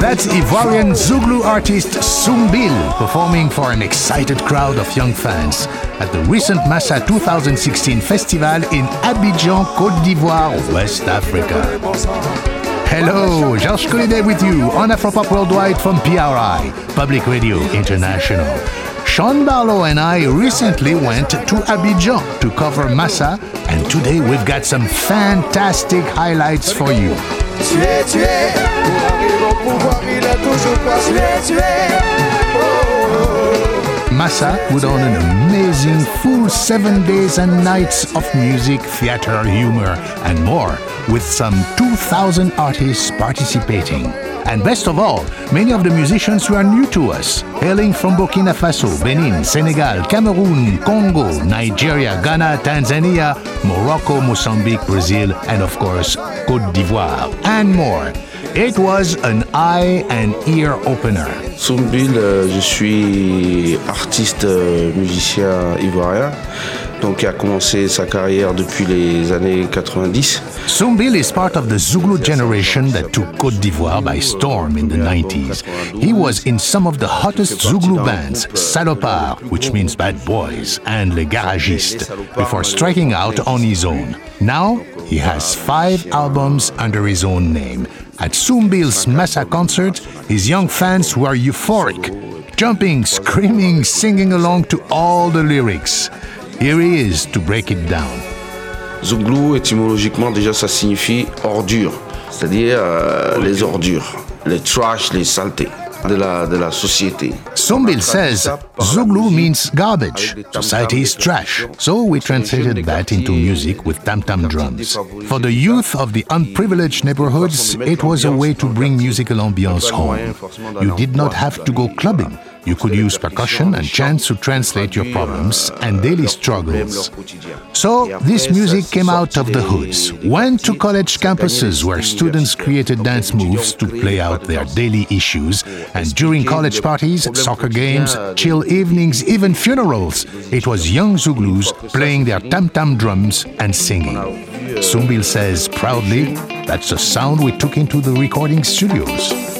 That's Ivorian Zouglou artist Soum Bill performing for an excited crowd of young fans at the recent Massa 2016 festival in Abidjan, Côte d'Ivoire, West Africa. Hello, Georges Collinet with you on Afropop Worldwide from PRI, Public Radio International. Sean Barlow and I recently went to Abidjan to cover Massa, and today we've got some fantastic highlights for you. Massa would on an amazing full seven days and nights of music, theater, humor, and more, with some 2,000 artists participating. And best of all, many of the musicians who are new to us, hailing from Burkina Faso, Benin, Senegal, Cameroon, Congo, Nigeria, Ghana, Tanzania, Morocco, Mozambique, Brazil, and of course, Côte d'Ivoire, and more. It was an eye and ear opener. Soum Bill, euh, je suis artiste euh, musicien ivoirien donc qui a commencé sa carrière depuis les années 90. Soum Bill is part of the Zouglou generation that took Côte d'Ivoire by storm in the 90s. He was in some of the hottest Zouglou bands, Salopard, which means bad boys, and Les Garagistes, before striking out on his own. Now, he has five albums under his own name. At Soum Bill's Massa concert, his young fans were euphoric, jumping, screaming, singing along to all the lyrics. Here he is to break it down. Zouglou, étymologiquement, déjà, ça signifie ordure, c'est-à-dire euh, les ordures, les trash, les saletés de la, de la société. Soum Bill says Zouglou means garbage, society is trash. So we translated that into music with tam tam drums. For the youth of the unprivileged neighborhoods, it was a way to bring musical ambiance home. You did not have to go clubbing. You could use percussion and chants to translate your problems and daily struggles. So, this music came out of the hoods, went to college campuses where students created dance moves to play out their daily issues, and during college parties, soccer games, chill evenings, even funerals, it was young Zouglous playing their tam tam drums and singing. Soum Bill says proudly, that's the sound we took into the recording studios.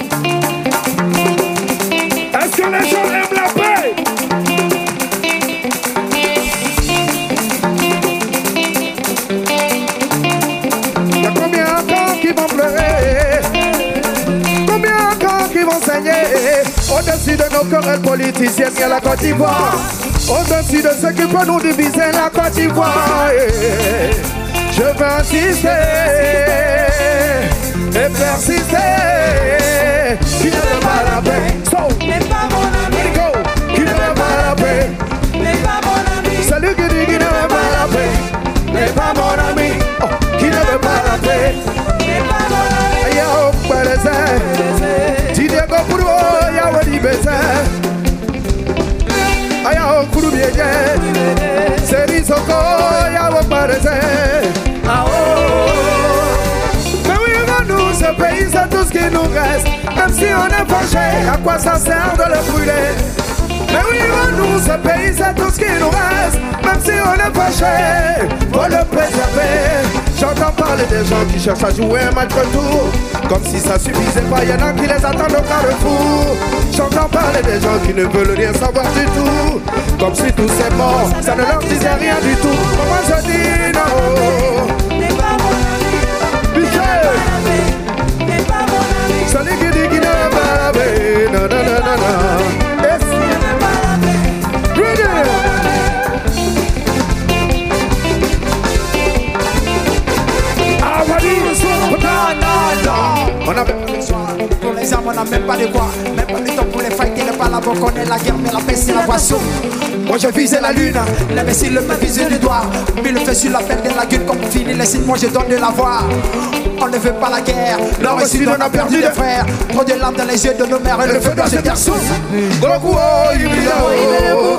Au-dessus de nos querelles politiciennes, il y a la Côte d'Ivoire. Au-dessus de ce qui peut nous diviser, la Côte d'Ivoire. Je veux insister et persister. Qui ne veut pas la paix? n'est pas mon ami. Qui ne veut pas la paix? N'est pas mon ami. Salut qui dit qui ne veut pas la paix? N'est pas mon ami. Oh, qui ne veut pas la paix? À quoi ça sert de le brûler? Mais oui, nous, ce pays, c'est tout ce qui nous reste. Même si on est fâché, faut le préserver. J'entends parler des gens qui cherchent à jouer un match retour. Comme si ça suffisait pas, y'en a qui les attendent au carrefour. J'entends parler des gens qui ne veulent rien savoir du tout. Comme si tout c'est mort, ça ne leur disait rien du tout. Moi je dis non? N'est pas mon ami. Michel, N'est pas mon ami. salut qui dit qu'il n'est pas la paix. Non, non, non, non, non. Yes. N'est pas la paix. Ready. Ah, Wadi. On a Pour les armes, on n'a même pas de quoi. Même pas le temps pour les fighter, le balabo connaît la guerre, mais la paix c'est la boisson. Moi je visais la lune, l'imbécile me visait du doigt. Mais le fait sur la peine de la gueule, comme finit les signes, moi je donne de la voix. On ne veut pas la guerre, l'or et sud, on a perdu des frères. Trop de larmes dans les yeux de nos mères et le feu dans ce garçon. Goku oh, Ibida oh.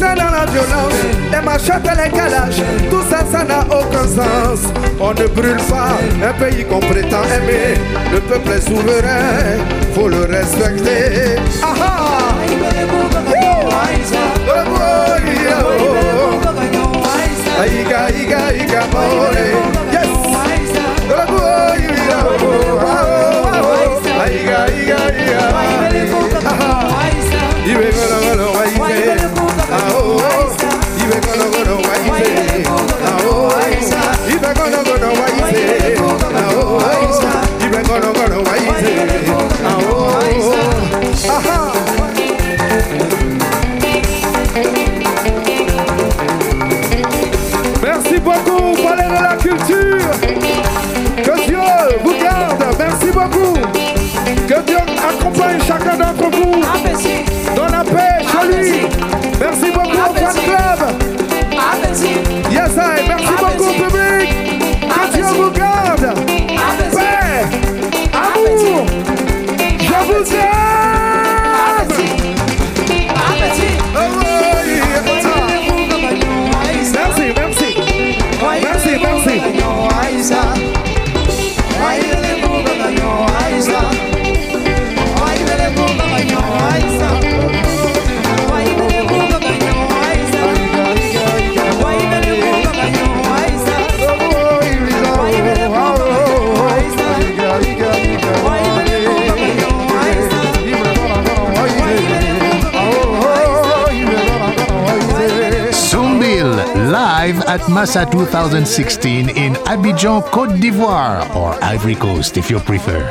Dans la violence, les machettes et les calages, tout ça, ça n'a aucun sens. On ne brûle pas un pays qu'on prétend aimer, le peuple est souverain. Faut le respecter. Ah ah! Live at Massa 2016 in Abidjan, Côte d'Ivoire, or Ivory Coast if you prefer.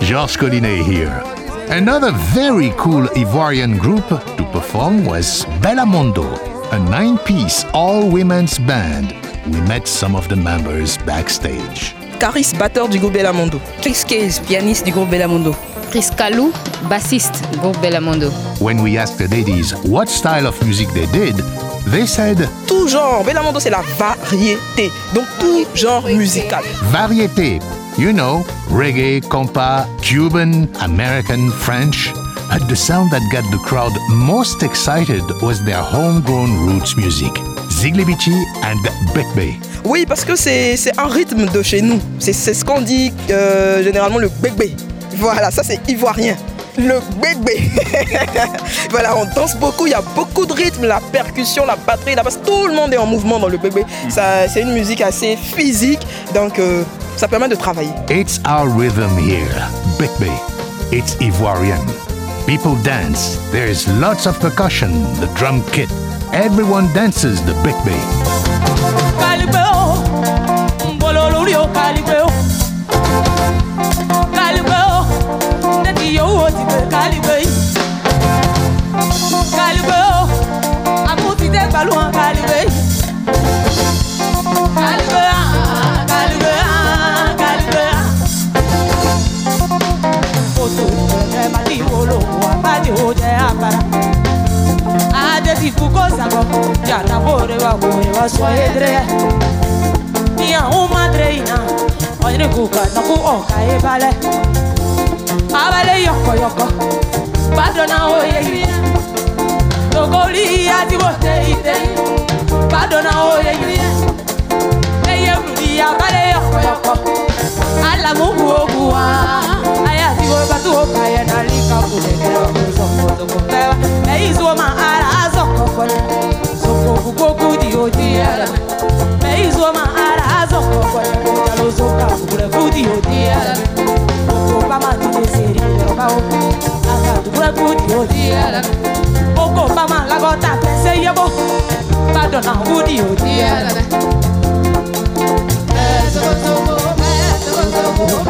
Georges Collinet here. Another very cool Ivoirian group to perform was Bellamondo, a nine piece all women's band. We met some of the members backstage. Caris, batteur du groupe Bellamondo. Chris Case, pianiste du groupe Bellamondo. Chris Kalou, bassiste, du groupe Bellamondo. When we asked the ladies what style of music they did, they said Tout genre. Bellamondo, c'est la variété. Donc tout genre musical. variété. You know, reggae, compa, Cuban, American, French. But the sound that got the crowd most excited was their homegrown roots music. Ziglibichi and Bekbe. Oui, parce que c'est un rythme de chez nous. C'est ce qu'on dit euh, généralement le bébé. Voilà, ça c'est ivoirien. Le bébé. voilà, on danse beaucoup, il y a beaucoup de rythme, la percussion, la batterie, la basse, tout le monde est en mouvement dans le bébé. Ça, C'est une musique assez physique, donc euh, ça permet de travailler. It's our rhythm here, Bekbe. It's Ivoirian. People dance. There's lots of percussion, the drum kit. Everyone dances the Bekbe. Yo ti pe Calibeo. Calibeo, amuti de balu an Calibeo. Calibeo, Calibeo, Calibeo. Foto ẹ ma di wolo wa ba di o jẹ apara. Ade ti fu ko sago, jata bore wa bore wa so edre. Mia uma dreina, oyre kuka na ku oka e bale. Abale yoko yoko, bado na oye yina. Togoli ati bote ite, bado na oye yina. Eye bludi abale yoko yoko, ala mugu ogua. Aya ti wo batu oka ye na lika kudeke wa kuzo kuzo kupewa. Eyi zuwa ma ara azoko kone, soko kukoku di odi ala. Eyi zuwa ma ara ọba máa ti lè ṣe ìrìnlẹ̀ ọba o àgbà àdúgbò kùdì òdì ẹ̀rẹ̀ oko ọba máa lágọ́ta pẹ̀sẹ̀ yẹ́bọ̀ gbàdọ̀ náà kùdì òdì ẹ̀rẹ̀. ẹ̀ sọ́kòtò ẹ̀ sọ́kòtò.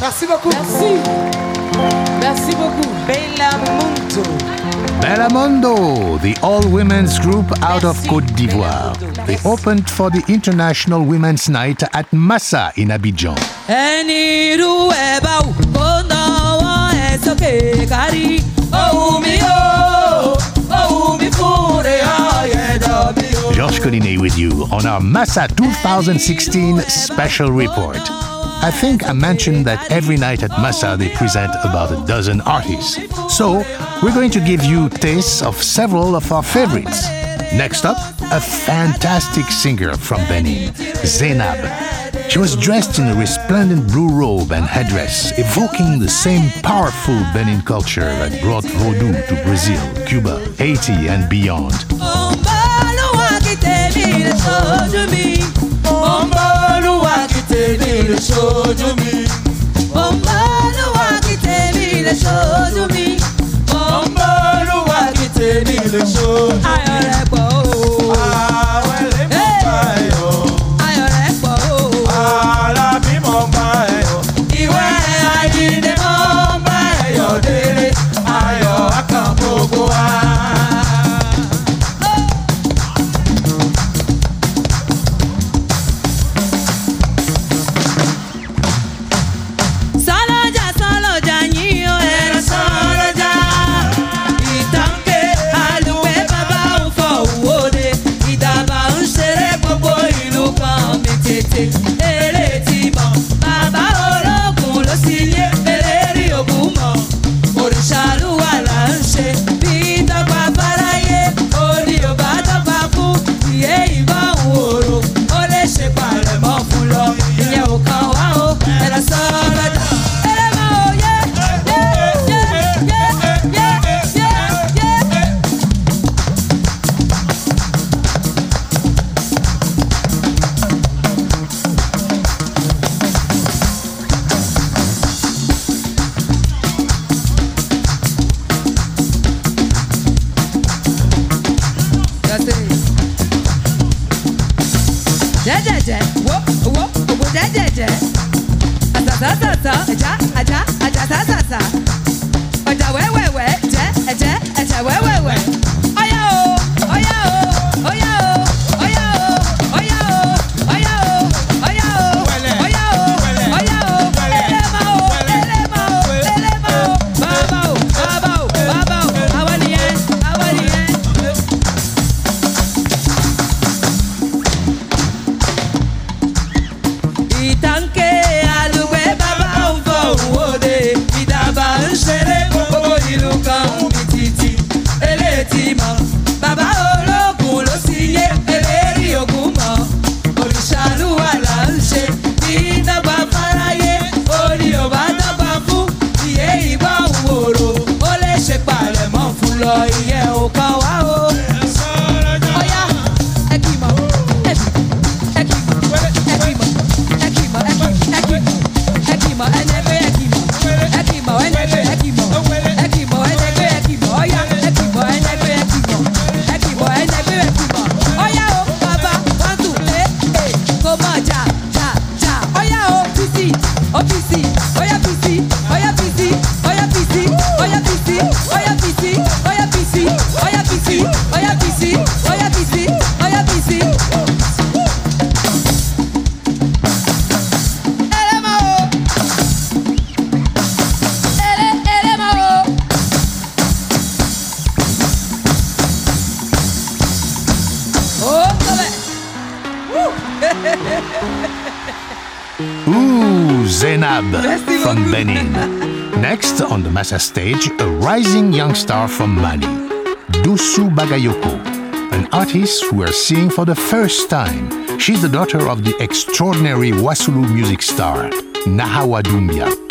Merci beaucoup. Merci. Merci beaucoup. Bella Mundo. Bellamondo, the all-women's group out of Côte d'Ivoire. They opened for the International Women's Night at Massa in Abidjan. Ẹni irú ẹ bá wù kó náwó ẹ sókè kárí. ohun mi ó ohun mi fún rẹ̀ ọ̀yẹ̀dọ̀ mi ó. Georges Collinet with you on our Massa 2016 special report. I think I mentioned that every night at Massa they present about a dozen artists. So, we're going to give you tastes of several of our favorites. Next up, a fantastic singer from Benin, Zainab. She was dressed in a resplendent blue robe and headdress, evoking the same powerful Benin culture that brought Vodou to Brazil, Cuba, Haiti, and beyond. Yeah. Stage, a rising young star from Mali, Doussou Bagayoko, an artist we are seeing for the first time. She's the daughter of the extraordinary Wasulu music star, Nahawa Doumbia.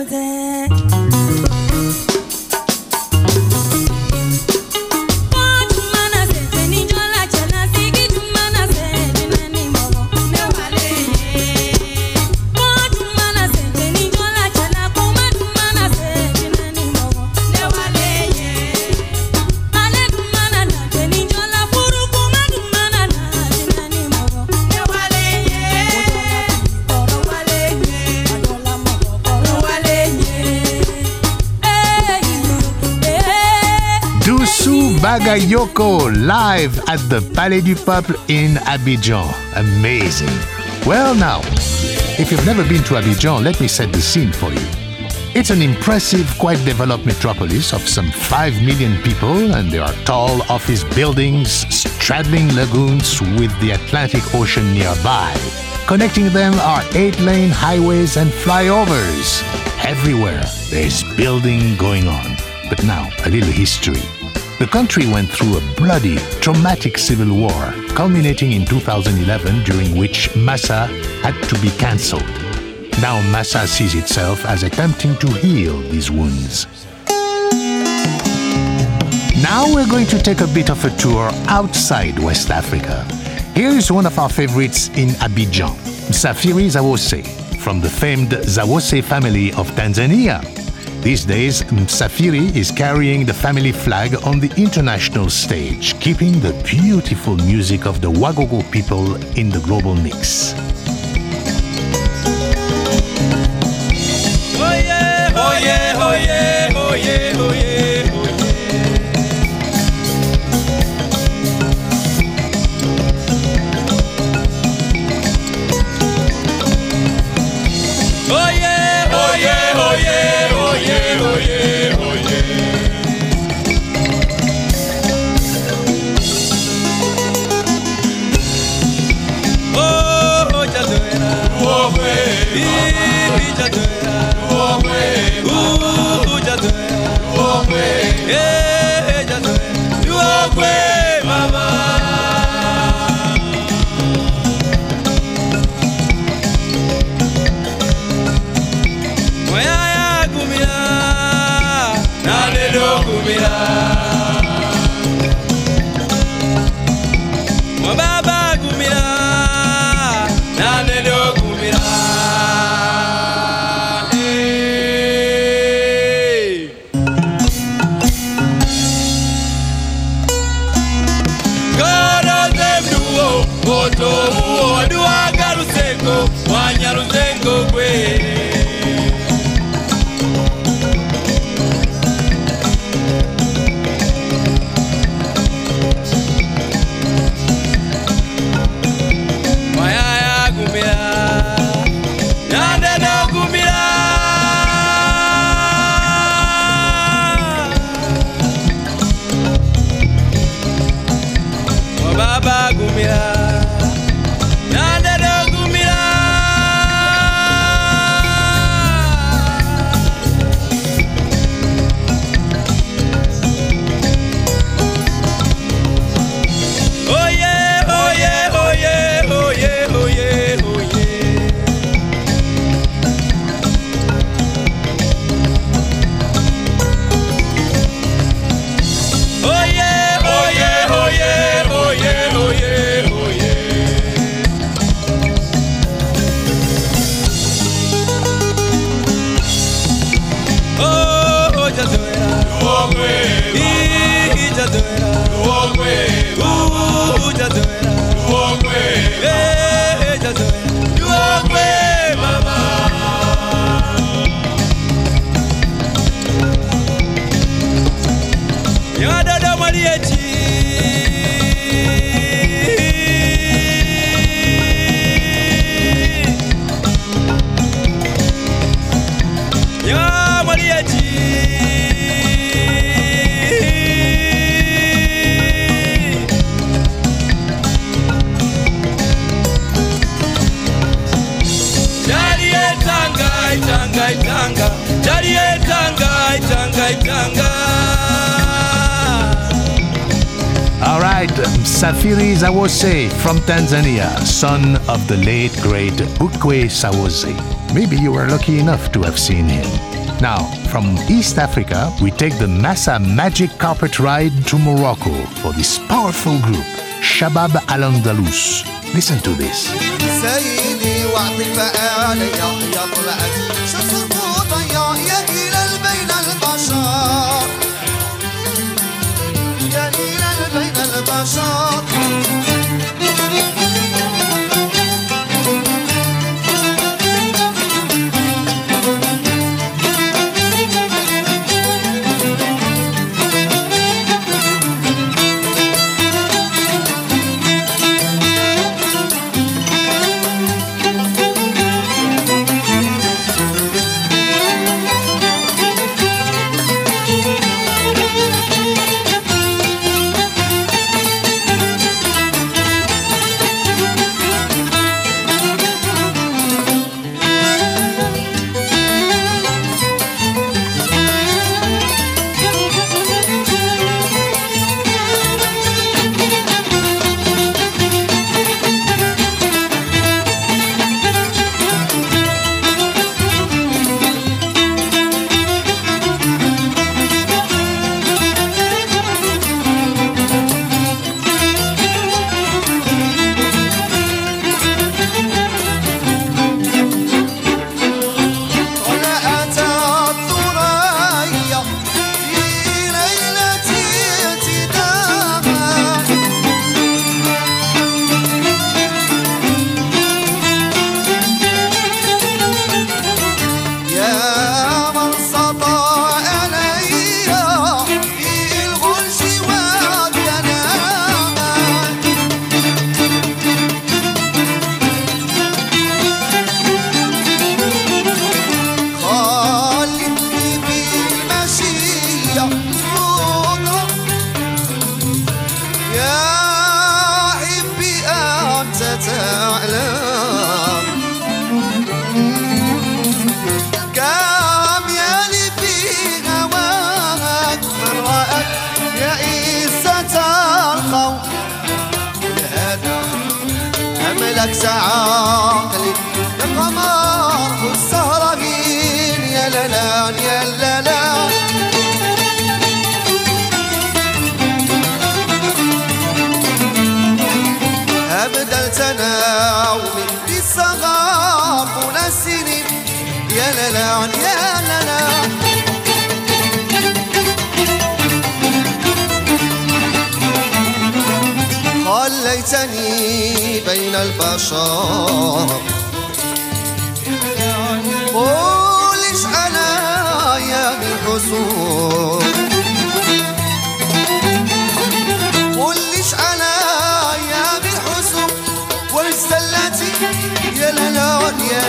Seko Bagayoko live at the Palais du Peuple in Abidjan. Amazing. Well, now, if you've never been to Abidjan, let me set the scene for you. It's an impressive, quite developed metropolis of some 5 million people, and there are tall office buildings, straddling lagoons with the Atlantic Ocean nearby. Connecting them are eight lane highways and flyovers. Everywhere there's building going on. But now, a little history. The country went through a bloody, traumatic civil war, culminating in 2011, during which Massa had to be cancelled. Now Massa sees itself as attempting to heal these wounds. Now we're going to take a bit of a tour outside West Africa. Here is one of our favorites in Abidjan, Safiri Zawose, from the famed Zawose family of Tanzania. These days, Msafiri is carrying the family flag on the international stage, keeping the beautiful music of the Wagogo people in the global mix. From Tanzania, son of the late great Hukwe Zawose. Maybe you were lucky enough to have seen him. Now, from East Africa, we take the Massa Magic Carpet Ride to Morocco for this powerful group, Shabab Al Andalus. Listen to this. ينكس عقلي القمر والسهرة فين يا لالان يا لالان أبدا تناومي بالصغار ونسيني يا لالان يا لالان خليتني بين البشر. قولش أنا يا من حسون قولش يا من يا لالان يا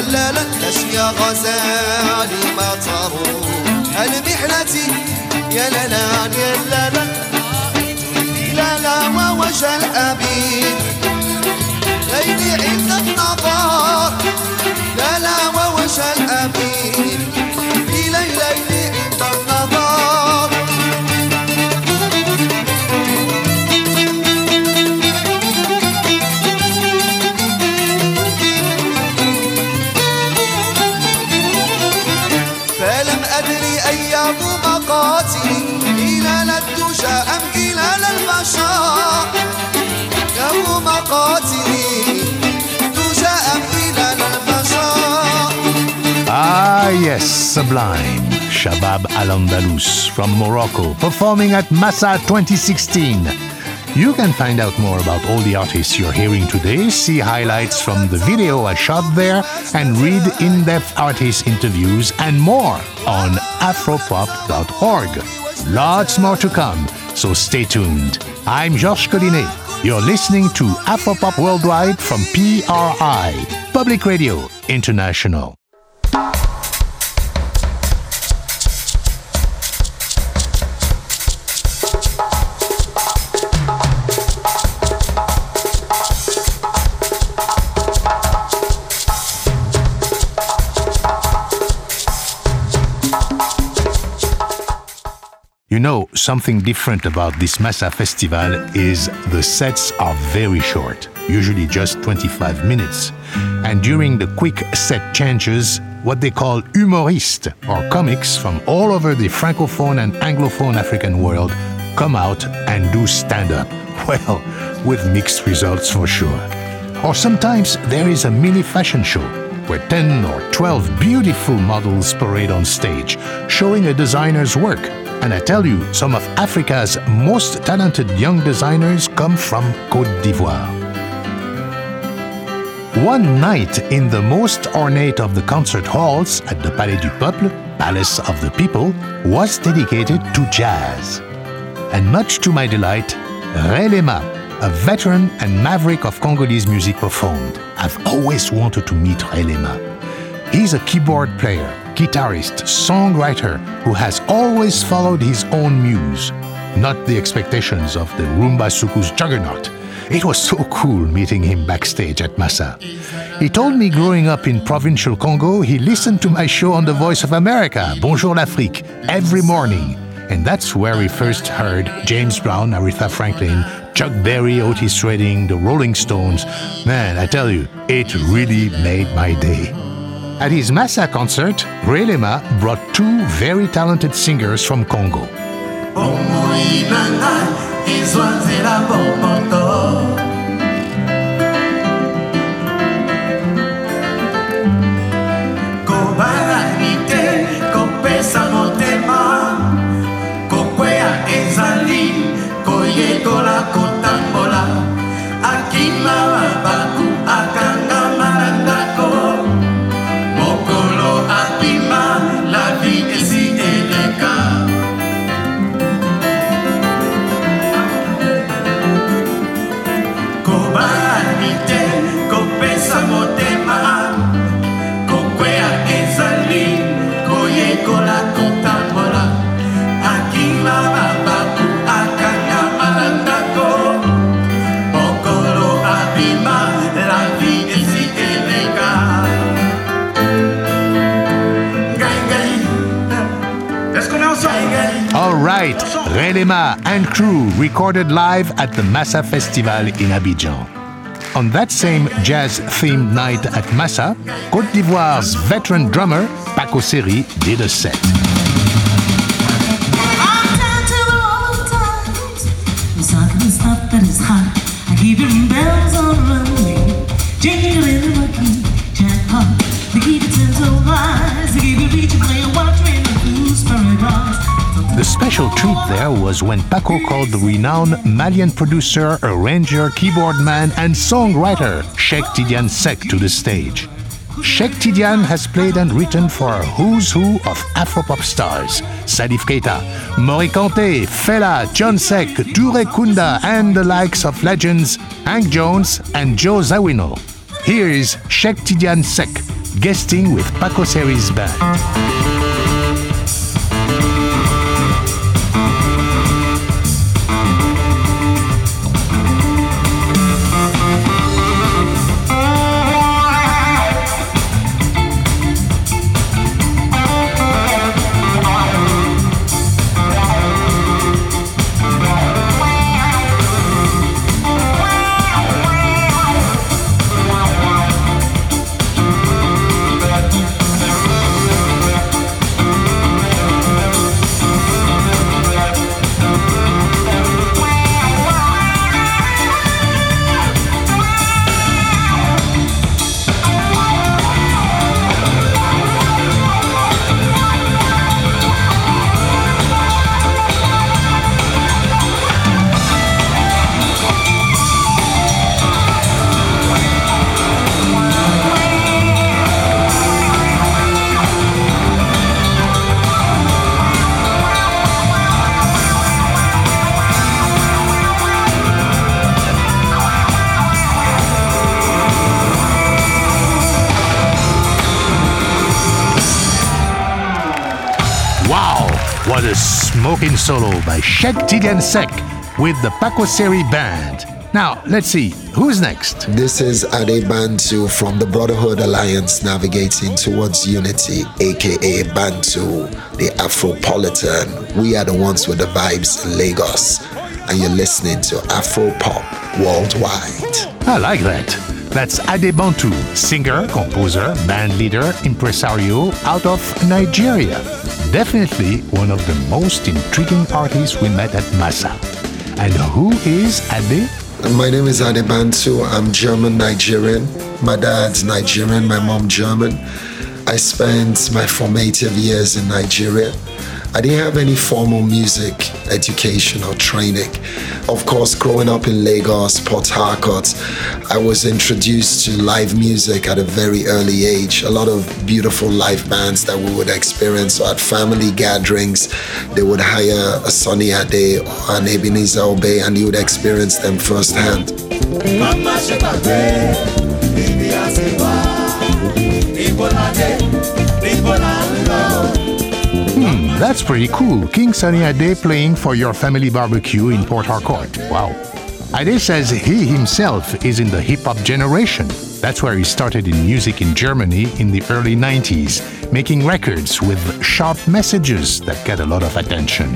ليش يا غزالي ما تروح المحنتي يا لالان يا لالان الجلا ووجه الأبيد ليلي عندك نظار بلاوى ووجه الأبيد yes, sublime. Shabab Al Andalus from Morocco, performing at Massa 2016. You can find out more about all the artists you're hearing today, see highlights from the video I shot there, and read in depth artist interviews and more on afropop.org. Lots more to come. so stay tuned. I'm Georges Collinet. You're listening to Afropop Worldwide from PRI, Public Radio International. You know, something different about this Massa festival is the sets are very short, usually just 25 minutes. And during the quick set changes, what they call humoristes or comics from all over the francophone and anglophone African world come out and do stand up. Well, with mixed results for sure. Or sometimes there is a mini fashion show where 10 or 12 beautiful models parade on stage, showing a designer's work. And I tell you, some of Africa's most talented young designers come from Côte d'Ivoire. One night in the most ornate of the concert halls at the Palais du Peuple, Palace of the People, was dedicated to jazz. And much to my delight, Ray Lema, a veteran and maverick of Congolese music, performed. I've always wanted to meet Ray Lema. He's a keyboard player, guitarist, songwriter who has always followed his own muse, not the expectations of the Rumba Soukous juggernaut. It was so cool meeting him backstage at Massa. He told me growing up in provincial Congo, he listened to my show on the Voice of America, Bonjour l'Afrique, every morning. And that's where we first heard James Brown, Aretha Franklin, Chuck Berry, Otis Redding, the Rolling Stones. Man, I tell you, it really made my day. At his Massa concert, Ray Lema brought two very talented singers from Congo. Ray Lema and crew recorded live at the Massa Festival in Abidjan. On that same jazz-themed night at Massa, Côte d'Ivoire's veteran drummer, Paco Seri, did a set. The special treat there was when Paco called the renowned Malian producer, arranger, keyboard man, and songwriter Cheick Tidiane Seck to the stage. Cheick Tidiane has played and written for a who's who of Afropop stars Salif Keita, Mory Kanté, Fela, John Sek, Toure Kunda, and the likes of legends Hank Jones and Joe Zawinul. Here is Cheick Tidiane Seck guesting with Paco Seri's band. Solo by Cheick Tidiane Seck with the Pakwaseri Band. Now, let's see, who's next? This is Ade Bantu from the Brotherhood Alliance navigating towards unity, aka Bantu, the Afropolitan. We are the ones with the vibes in Lagos, and you're listening to Afro Pop Worldwide. I like that. That's Ade Bantu, singer, composer, band leader, impresario out of Nigeria. Definitely one of the most intriguing artists we met at Massa. And who is Ade? My name is Ade Bantu. I'm German Nigerian. My dad's Nigerian, my mom German. I spent my formative years in Nigeria. I didn't have any formal music education or training. Of course, growing up in Lagos, Port Harcourt, I was introduced to live music at a very early age. A lot of beautiful live bands that we would experience. At family gatherings, they would hire a Sunny Ade or an Ebenezer Obey and you would experience them firsthand. Mama that's pretty cool. King Sunny Ade playing for your family barbecue in Port Harcourt. Wow. Ade says he himself is in the hip hop generation. That's where he started in music in Germany in the early 90s, making records with sharp messages that get a lot of attention.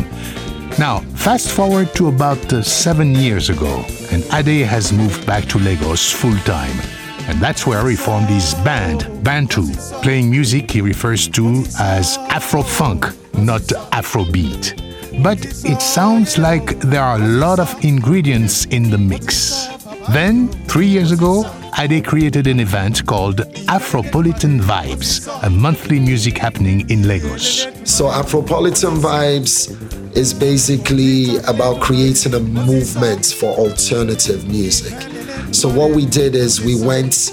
Now, fast forward to about uh, seven years ago, and Ade has moved back to Lagos full time. And that's where he formed his band, Bantu, playing music he refers to as Afro funk, not Afrobeat. But it sounds like there are a lot of ingredients in the mix. Then, three years ago, Ade created an event called Afropolitan Vibes, a monthly music happening in Lagos. So, Afropolitan Vibes is basically about creating a movement for alternative music. So, what we did is we went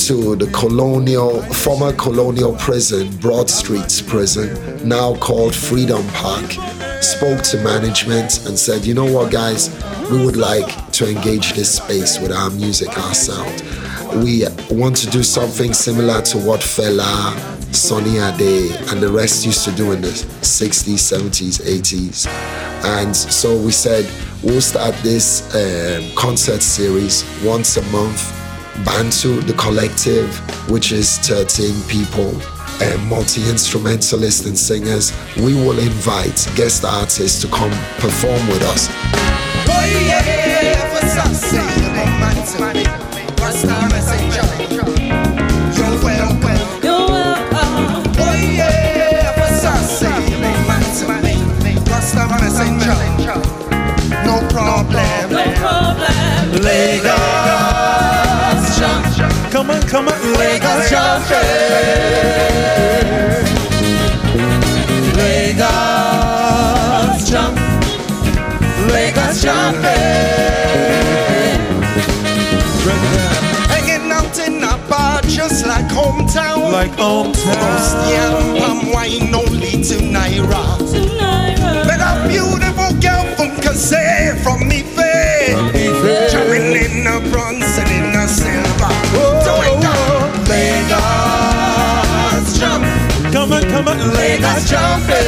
to the colonial, former colonial prison, Broad Streets Prison, now called Freedom Park, spoke to management and said, you know what, guys, we would like to engage this space with our music, our sound. We want to do something similar to what Fela, Sunny Ade, and the rest used to do in the 60s, 70s, 80s. And so we said, we'll start this um, concert series once a month. Bantu, the collective, which is 13 people, and multi instrumentalists and singers, we will invite guest artists to come perform with us. Oh yeah, for Sassy, romantic, Rasta messenger. Problem. No problem. Lagos, jump. Come on, come on, Lagos, jump. Lagos, jump. Lagos, jump. Hanging out in a bar just like hometown. Like hometown. Most yam, palm wine only to Naira. Tonight, Met a beautiful girl from me Ife. Jumping in a bronze and in a silver. Doing that. Lagos, jump. Come on, come on, Lagos, jumping.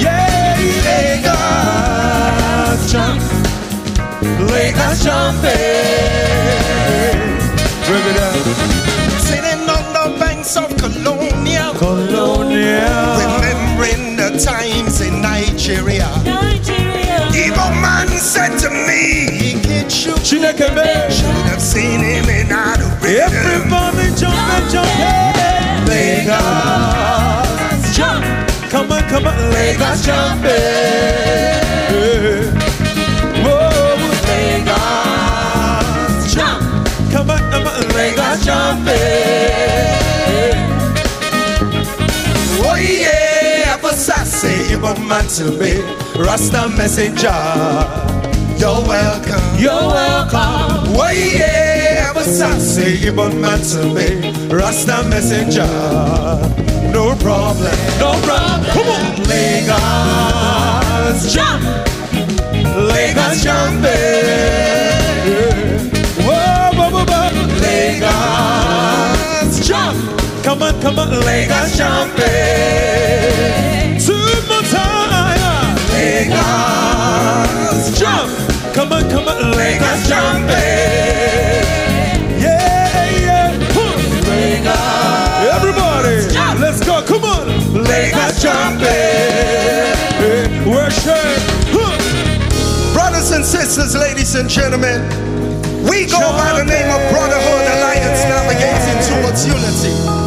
Yeah, Lagos, jump. Lagos, jumping. Bring it up. Sitting on the banks of Colonia. Colonia. Nigeria. Nigeria. Evil man said to me, he could shoot. Chineke me. Should have seen him in out of rhythm. Everybody jumping, jumping. Lagos, jump. Come on, come on, Lagos, jumping. Whoa. Lagos, jump. Come on, come on, Lagos, jumping. Oh Sassy, you want man to be Rasta messenger. You're welcome. You're welcome. Oh yeah, for Sassy, you want man to be Rasta messenger. No problem. No problem. Come on. Lagos, jump. Lagos, jumping. Whoa, whoa, whoa, whoa. Lagos, jump. Come on, come on, Lagos, jumping. Lakers, jump. Come on, come on, Lakers, jump. Yeah, yeah. Huh. Lakers, everybody, jump. let's go. Come on, Lakers, jump. Worship. Huh. Brothers and sisters, ladies and gentlemen, we go jump by the name of Brotherhood Alliance navigating towards unity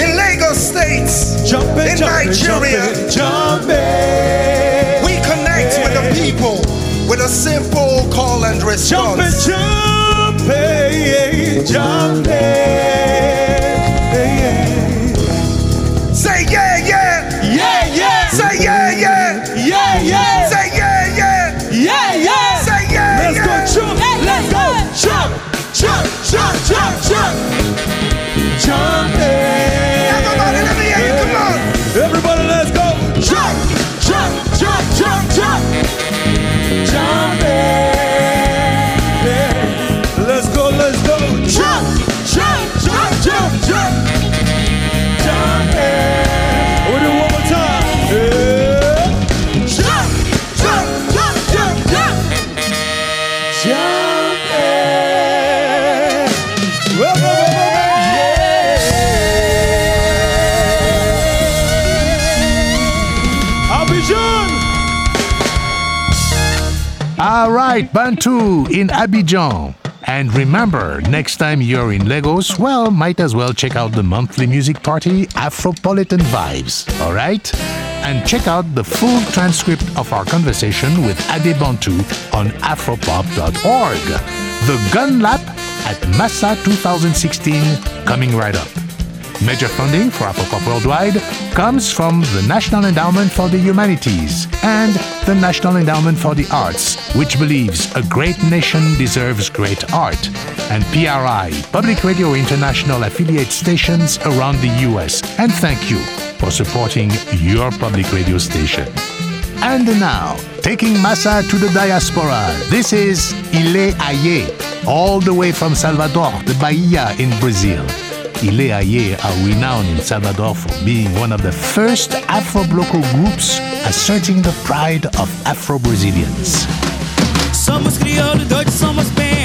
in Lagos states, jumpin', in jumpin', Nigeria, Jumping! A simple call and response. Jumping, jumping, jumping. Bantu in Abidjan. And remember, next time you're in Lagos, well, might as well check out the monthly music party Afropolitan Vibes, all right? And check out the full transcript of our conversation with Ade Bantu on afropop.org. The Gun Lap at Massa 2016 coming right up. Major funding for Afropop Worldwide comes from the National Endowment for the Humanities and the National Endowment for the Arts, which believes a great nation deserves great art, and PRI, Public Radio International affiliate stations around the US. And thank you for supporting your public radio station. And now, taking Massa to the diaspora, this is Ile Aye, all the way from Salvador, the Bahia in Brazil. Ile Aye are renowned in Salvador for being one of the first Afro-bloco groups asserting the pride of Afro-Brazilians. Somos somos bem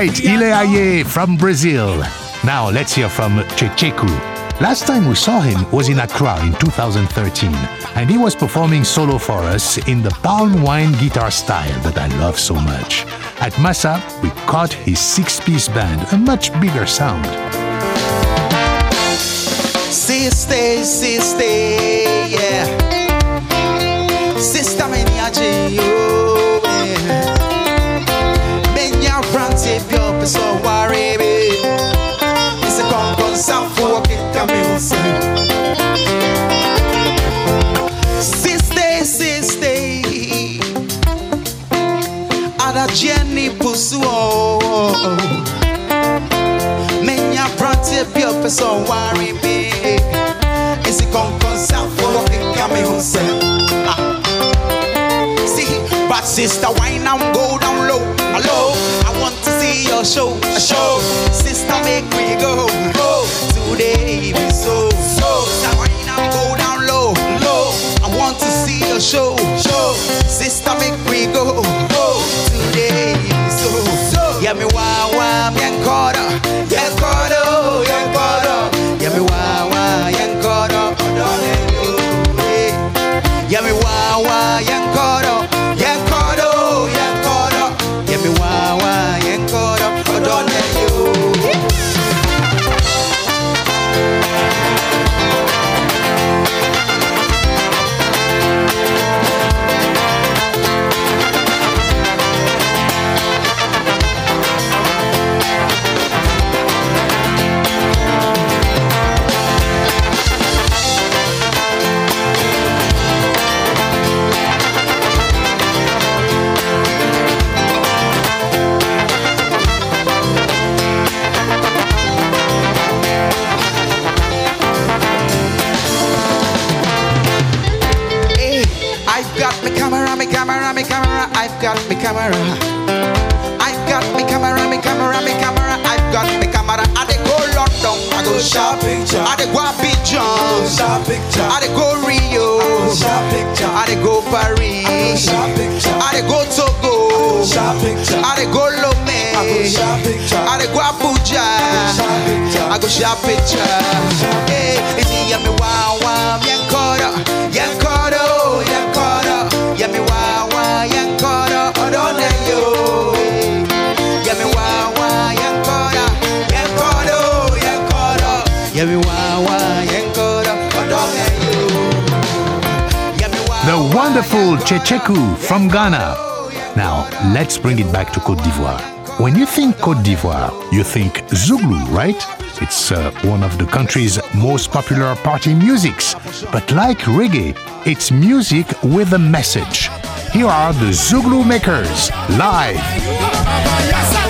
right, Ile Aye from Brazil. Now let's hear from Kyekyeku. Last time we saw him was in Accra in 2013, and he was performing solo for us in the palm wine guitar style that I love so much. At Massa, we caught his six piece band, a much bigger sound. Sister, sister, yeah. Sister, menya peso warebe. Ise kon kon sanfo kika mi use. Sister, sister, ada Jenny pusu. Menya frante bio peso warebe. Ise kon kon sanfo kika mi use. Ah. See, but sister, why now go down low? Hello, See your show, a show. Sister, make me go, go. Today be so, so. Now go down low, low? I want to see your show, show. Sister, make me go, go. Today be so, so. Yeah, me wah wah, me encoda, yeah encoda, camera, me camera, camera. I've got me camera. I've got me camera, me camera, me camera. I've got me camera. I dey go London, I go shop picture. I dey go Abidjan, shop picture. I dey go Rio, I go shop picture. I dey go Paris, shop picture. I dey go Togo, I go shop picture. I dey go Lomé, I go shop picture. I dey go Abuja, shop picture. I go shop picture. Hey, it's me and me wow wow, wonderful Kyekyeku from Ghana. Now, let's bring it back to Cote d'Ivoire. When you think Cote d'Ivoire, you think Zouglou, right? It's uh, one of the country's most popular party musics. But like reggae, it's music with a message. Here are the Zouglou Makers, live.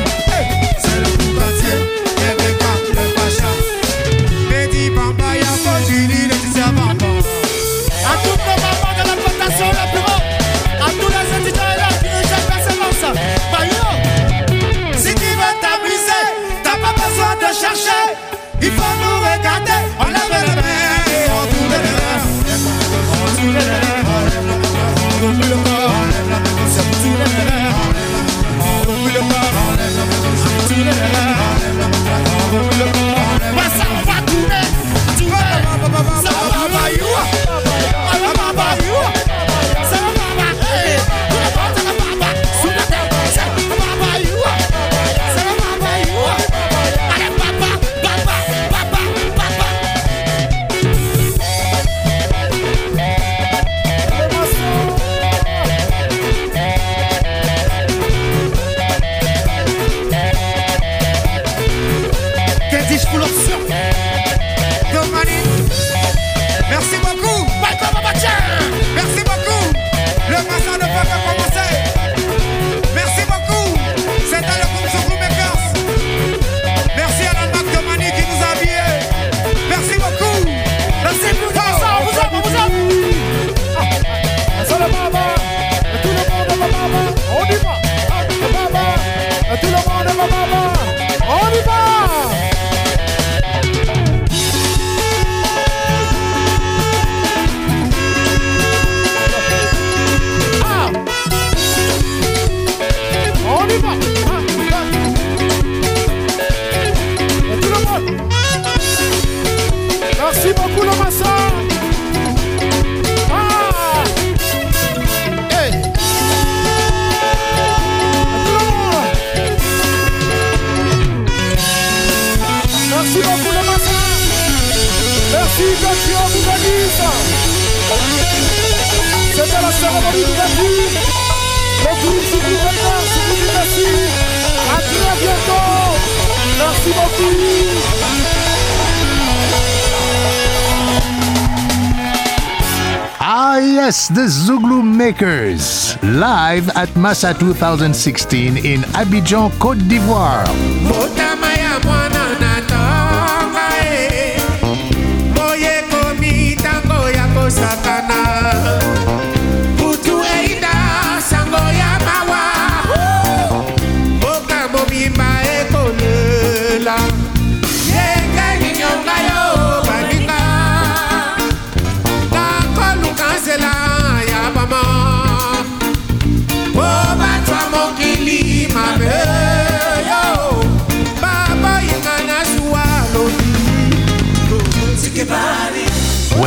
live at Massa 2016 in Abidjan, Côte d'Ivoire.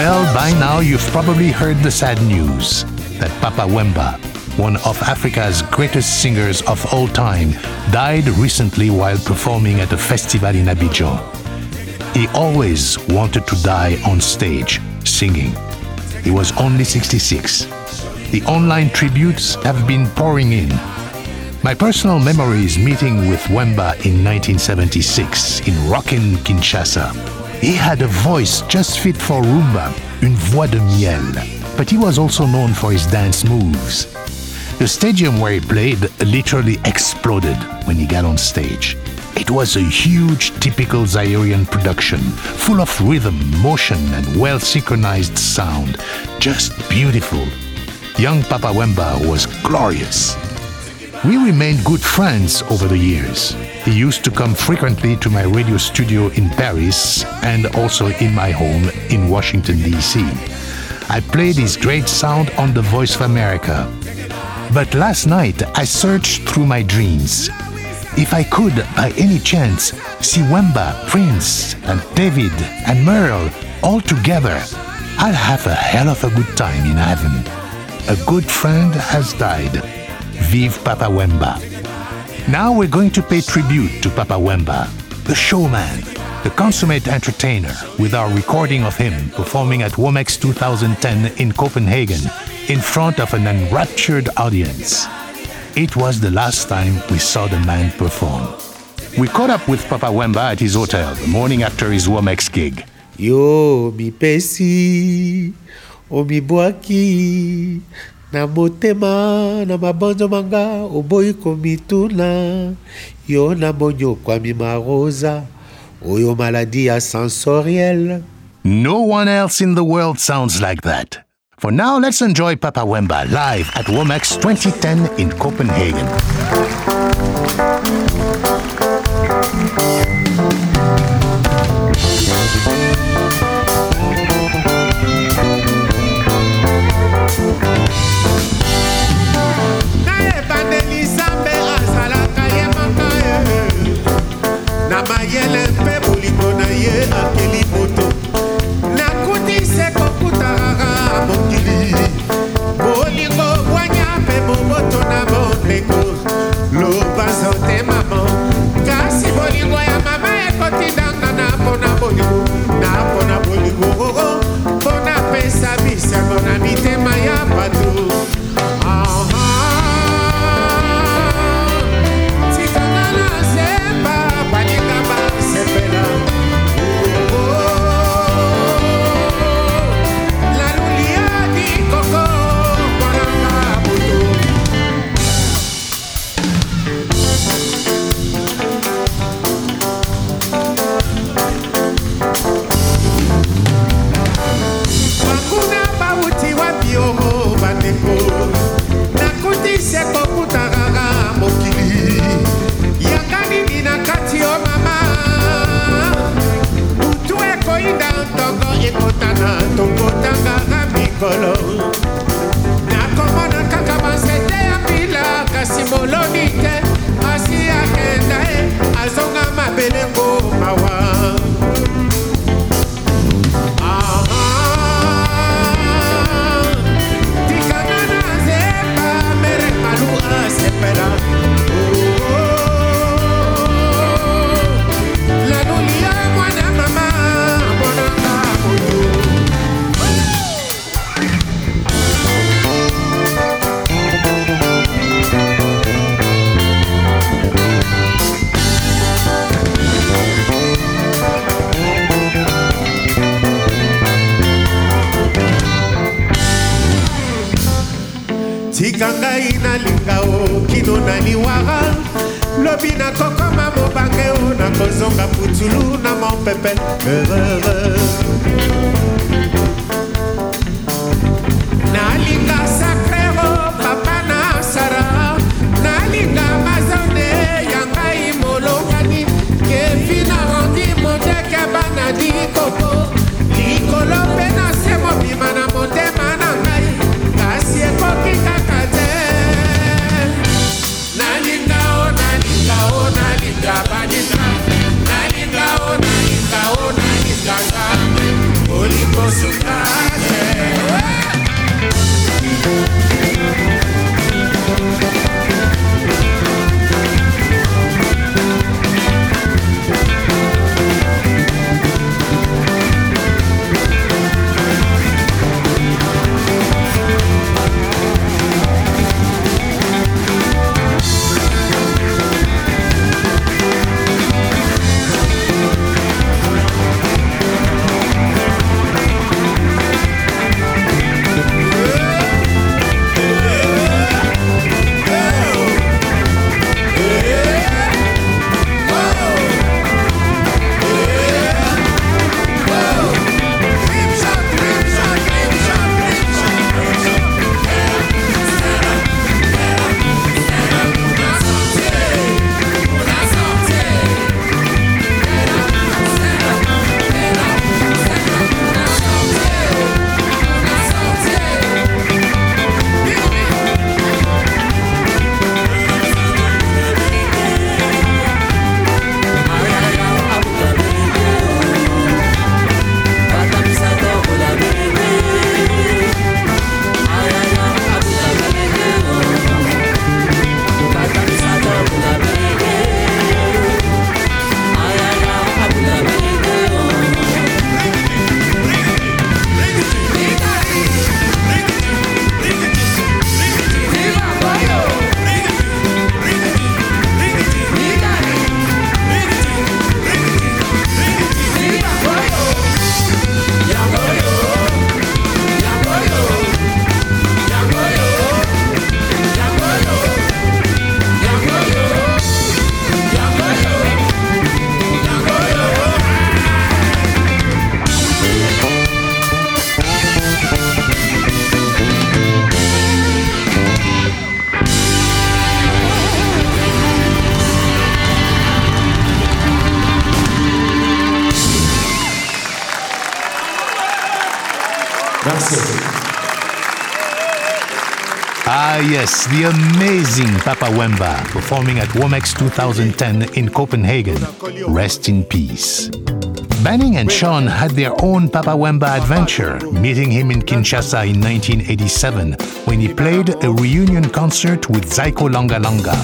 Well, by now you've probably heard the sad news that Papa Wemba, one of Africa's greatest singers of all time, died recently while performing at a festival in Abidjan. He always wanted to die on stage, singing. He was only 66. The online tributes have been pouring in. My personal memory is meeting with Wemba in 1976 in Rockin' Kinshasa. He had a voice just fit for rumba, une voix de miel, but he was also known for his dance moves. The stadium where he played literally exploded when he got on stage. It was a huge, typical Zairean production, full of rhythm, motion, and well synchronized sound. Just beautiful. Young Papa Wemba was glorious. We remained good friends over the years. He used to come frequently to my radio studio in Paris and also in my home in Washington, D.C. I played his great sound on The Voice of America. But last night I searched through my dreams. If I could, by any chance, see Wemba, Prince, and David, and Merle all together, I'll have a hell of a good time in heaven. A good friend has died. Vive Papa Wemba. Now we're going to pay tribute to Papa Wemba, the showman, the consummate entertainer, with our recording of him performing at Womex 2010 in Copenhagen in front of an enraptured audience. It was the last time we saw the man perform. We caught up with Papa Wemba at his hotel the morning after his Womex gig. yo mipesi omibwaki na motema na oboyi komituna yo na monyokwami marosa oyo maladi ya No one else in the world sounds like that. For now, let's enjoy Papa Wemba live at Womex 2010 in Copenhagen. Azonga kozonga putulu na mampepe heureux nalinga sa nzambe yes, the amazing Papa Wemba performing at Womex 2010 in Copenhagen. Rest in peace. Banning and Sean had their own Papa Wemba adventure, meeting him in Kinshasa in 1987 when he played a reunion concert with Zaiko Langa Langa.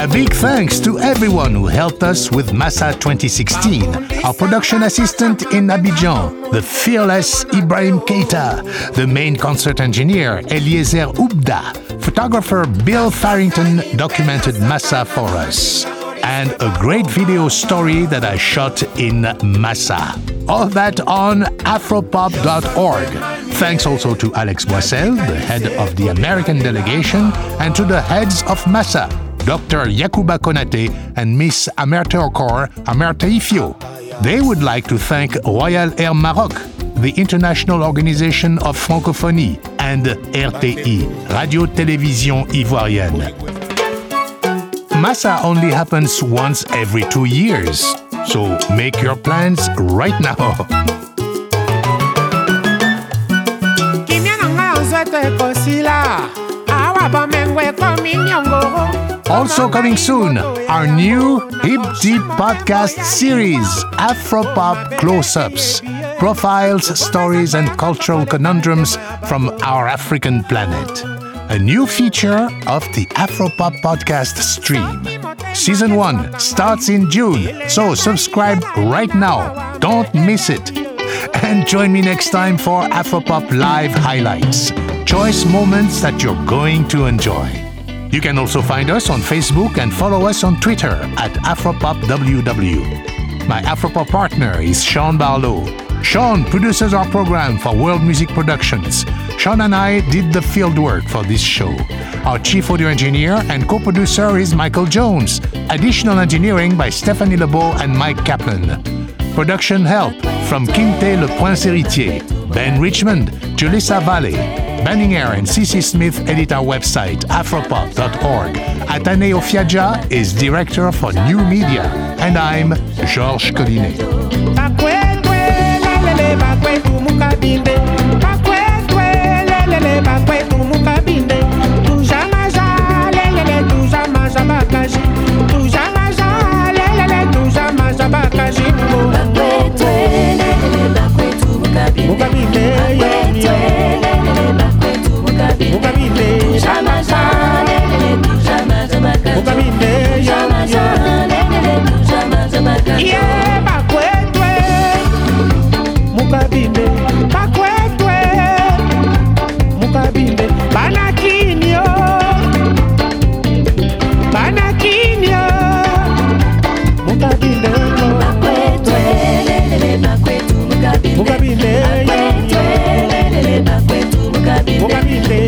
A big thanks to everyone who helped us with Massa 2016. Our production assistant in Abidjan, the fearless Ibrahim Keita, the main concert engineer Eliezer Ubda, photographer Bill Farrington documented Massa for us, and a great video story that I shot in Massa. All that on afropop.org. Thanks also to Alex Boissel, the head of the American delegation, and to the heads of Massa, Dr. Yacouba Konate and Miss Amerta Okor Amerta Ifio. They would like to thank Royal Air Maroc, the International Organization of Francophonie, and RTI, Radio Télévision Ivoirienne. Massa only happens once every two years, so make your plans right now. Also coming soon, our new Hip Deep podcast series, Afropop Close Ups. Profiles, stories, and cultural conundrums from our African planet. A new feature of the Afropop podcast stream. Season 1 starts in June, so subscribe right now. Don't miss it. And join me next time for Afropop Live highlights. Choice moments that you're going to enjoy. You can also find us on Facebook and follow us on Twitter at AfropopWW. My Afropop partner is Sean Barlow. Sean produces our program for World Music Productions. Sean and I did the field work for this show. Our chief audio engineer and co producer is Michael Jones. Additional engineering by Stephanie Lebeau and Mike Kaplan. Production help from Quinte Le Prince Héritier, Ben Richmond, Julissa Valley, Banning Eyre and CC Smith edit our website, afropop.org. Ataneo Fiaggia is director for new media, and I'm Georges Collinet. ye bakwetwe mukabimbe bakwetwe mukabimbe banakinio banakinio mukabimbe mukabimbe mukabimbe mukabimbe